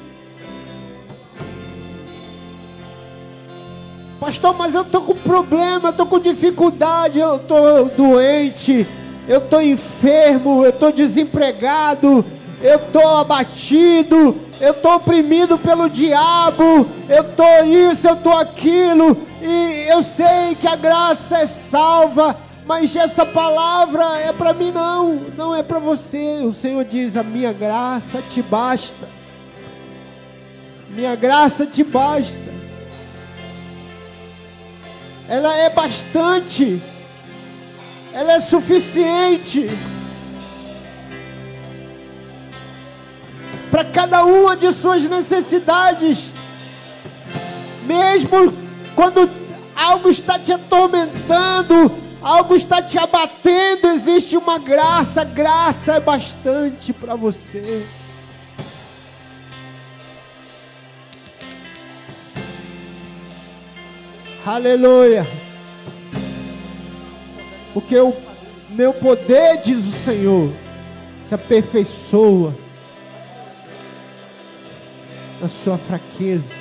Pastor, mas eu estou com problema, estou com dificuldade, eu estou doente, eu estou enfermo, eu estou desempregado, eu estou abatido, eu estou oprimido pelo diabo, eu estou isso, eu estou aquilo, e eu sei que a graça é salva, mas essa palavra é para mim não, não é para você. O Senhor diz: a minha graça te basta, minha graça te basta, ela é bastante, ela é suficiente. para cada uma de suas necessidades. Mesmo quando algo está te atormentando, algo está te abatendo, existe uma graça, graça é bastante para você. Aleluia. Porque o meu poder, diz o Senhor, se aperfeiçoa na sua fraqueza.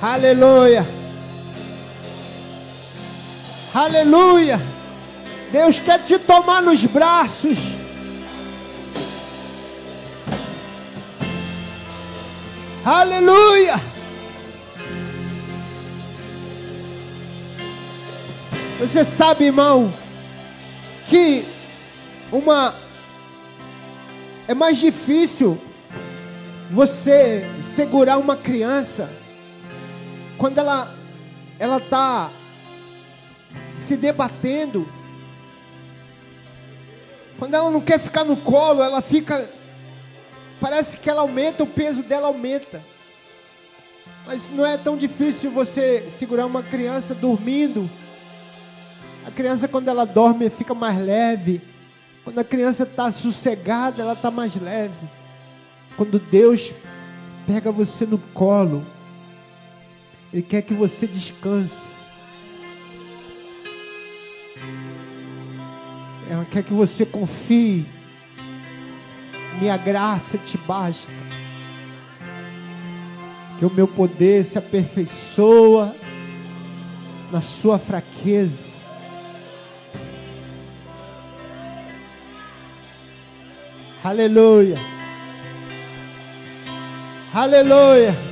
Aleluia. Aleluia. Deus quer te tomar nos braços. Aleluia. Você sabe, irmão, que uma é mais difícil você segurar uma criança quando ela ela tá se debatendo. Quando ela não quer ficar no colo, ela fica parece que ela aumenta, o peso dela aumenta. Mas não é tão difícil você segurar uma criança dormindo. A criança, quando ela dorme, fica mais leve. Quando a criança está sossegada, ela está mais leve. Quando Deus pega você no colo, Ele quer que você descanse. Ela quer que você confie. Minha graça te basta. Que o meu poder se aperfeiçoa na sua fraqueza. Aleluia. Aleluia.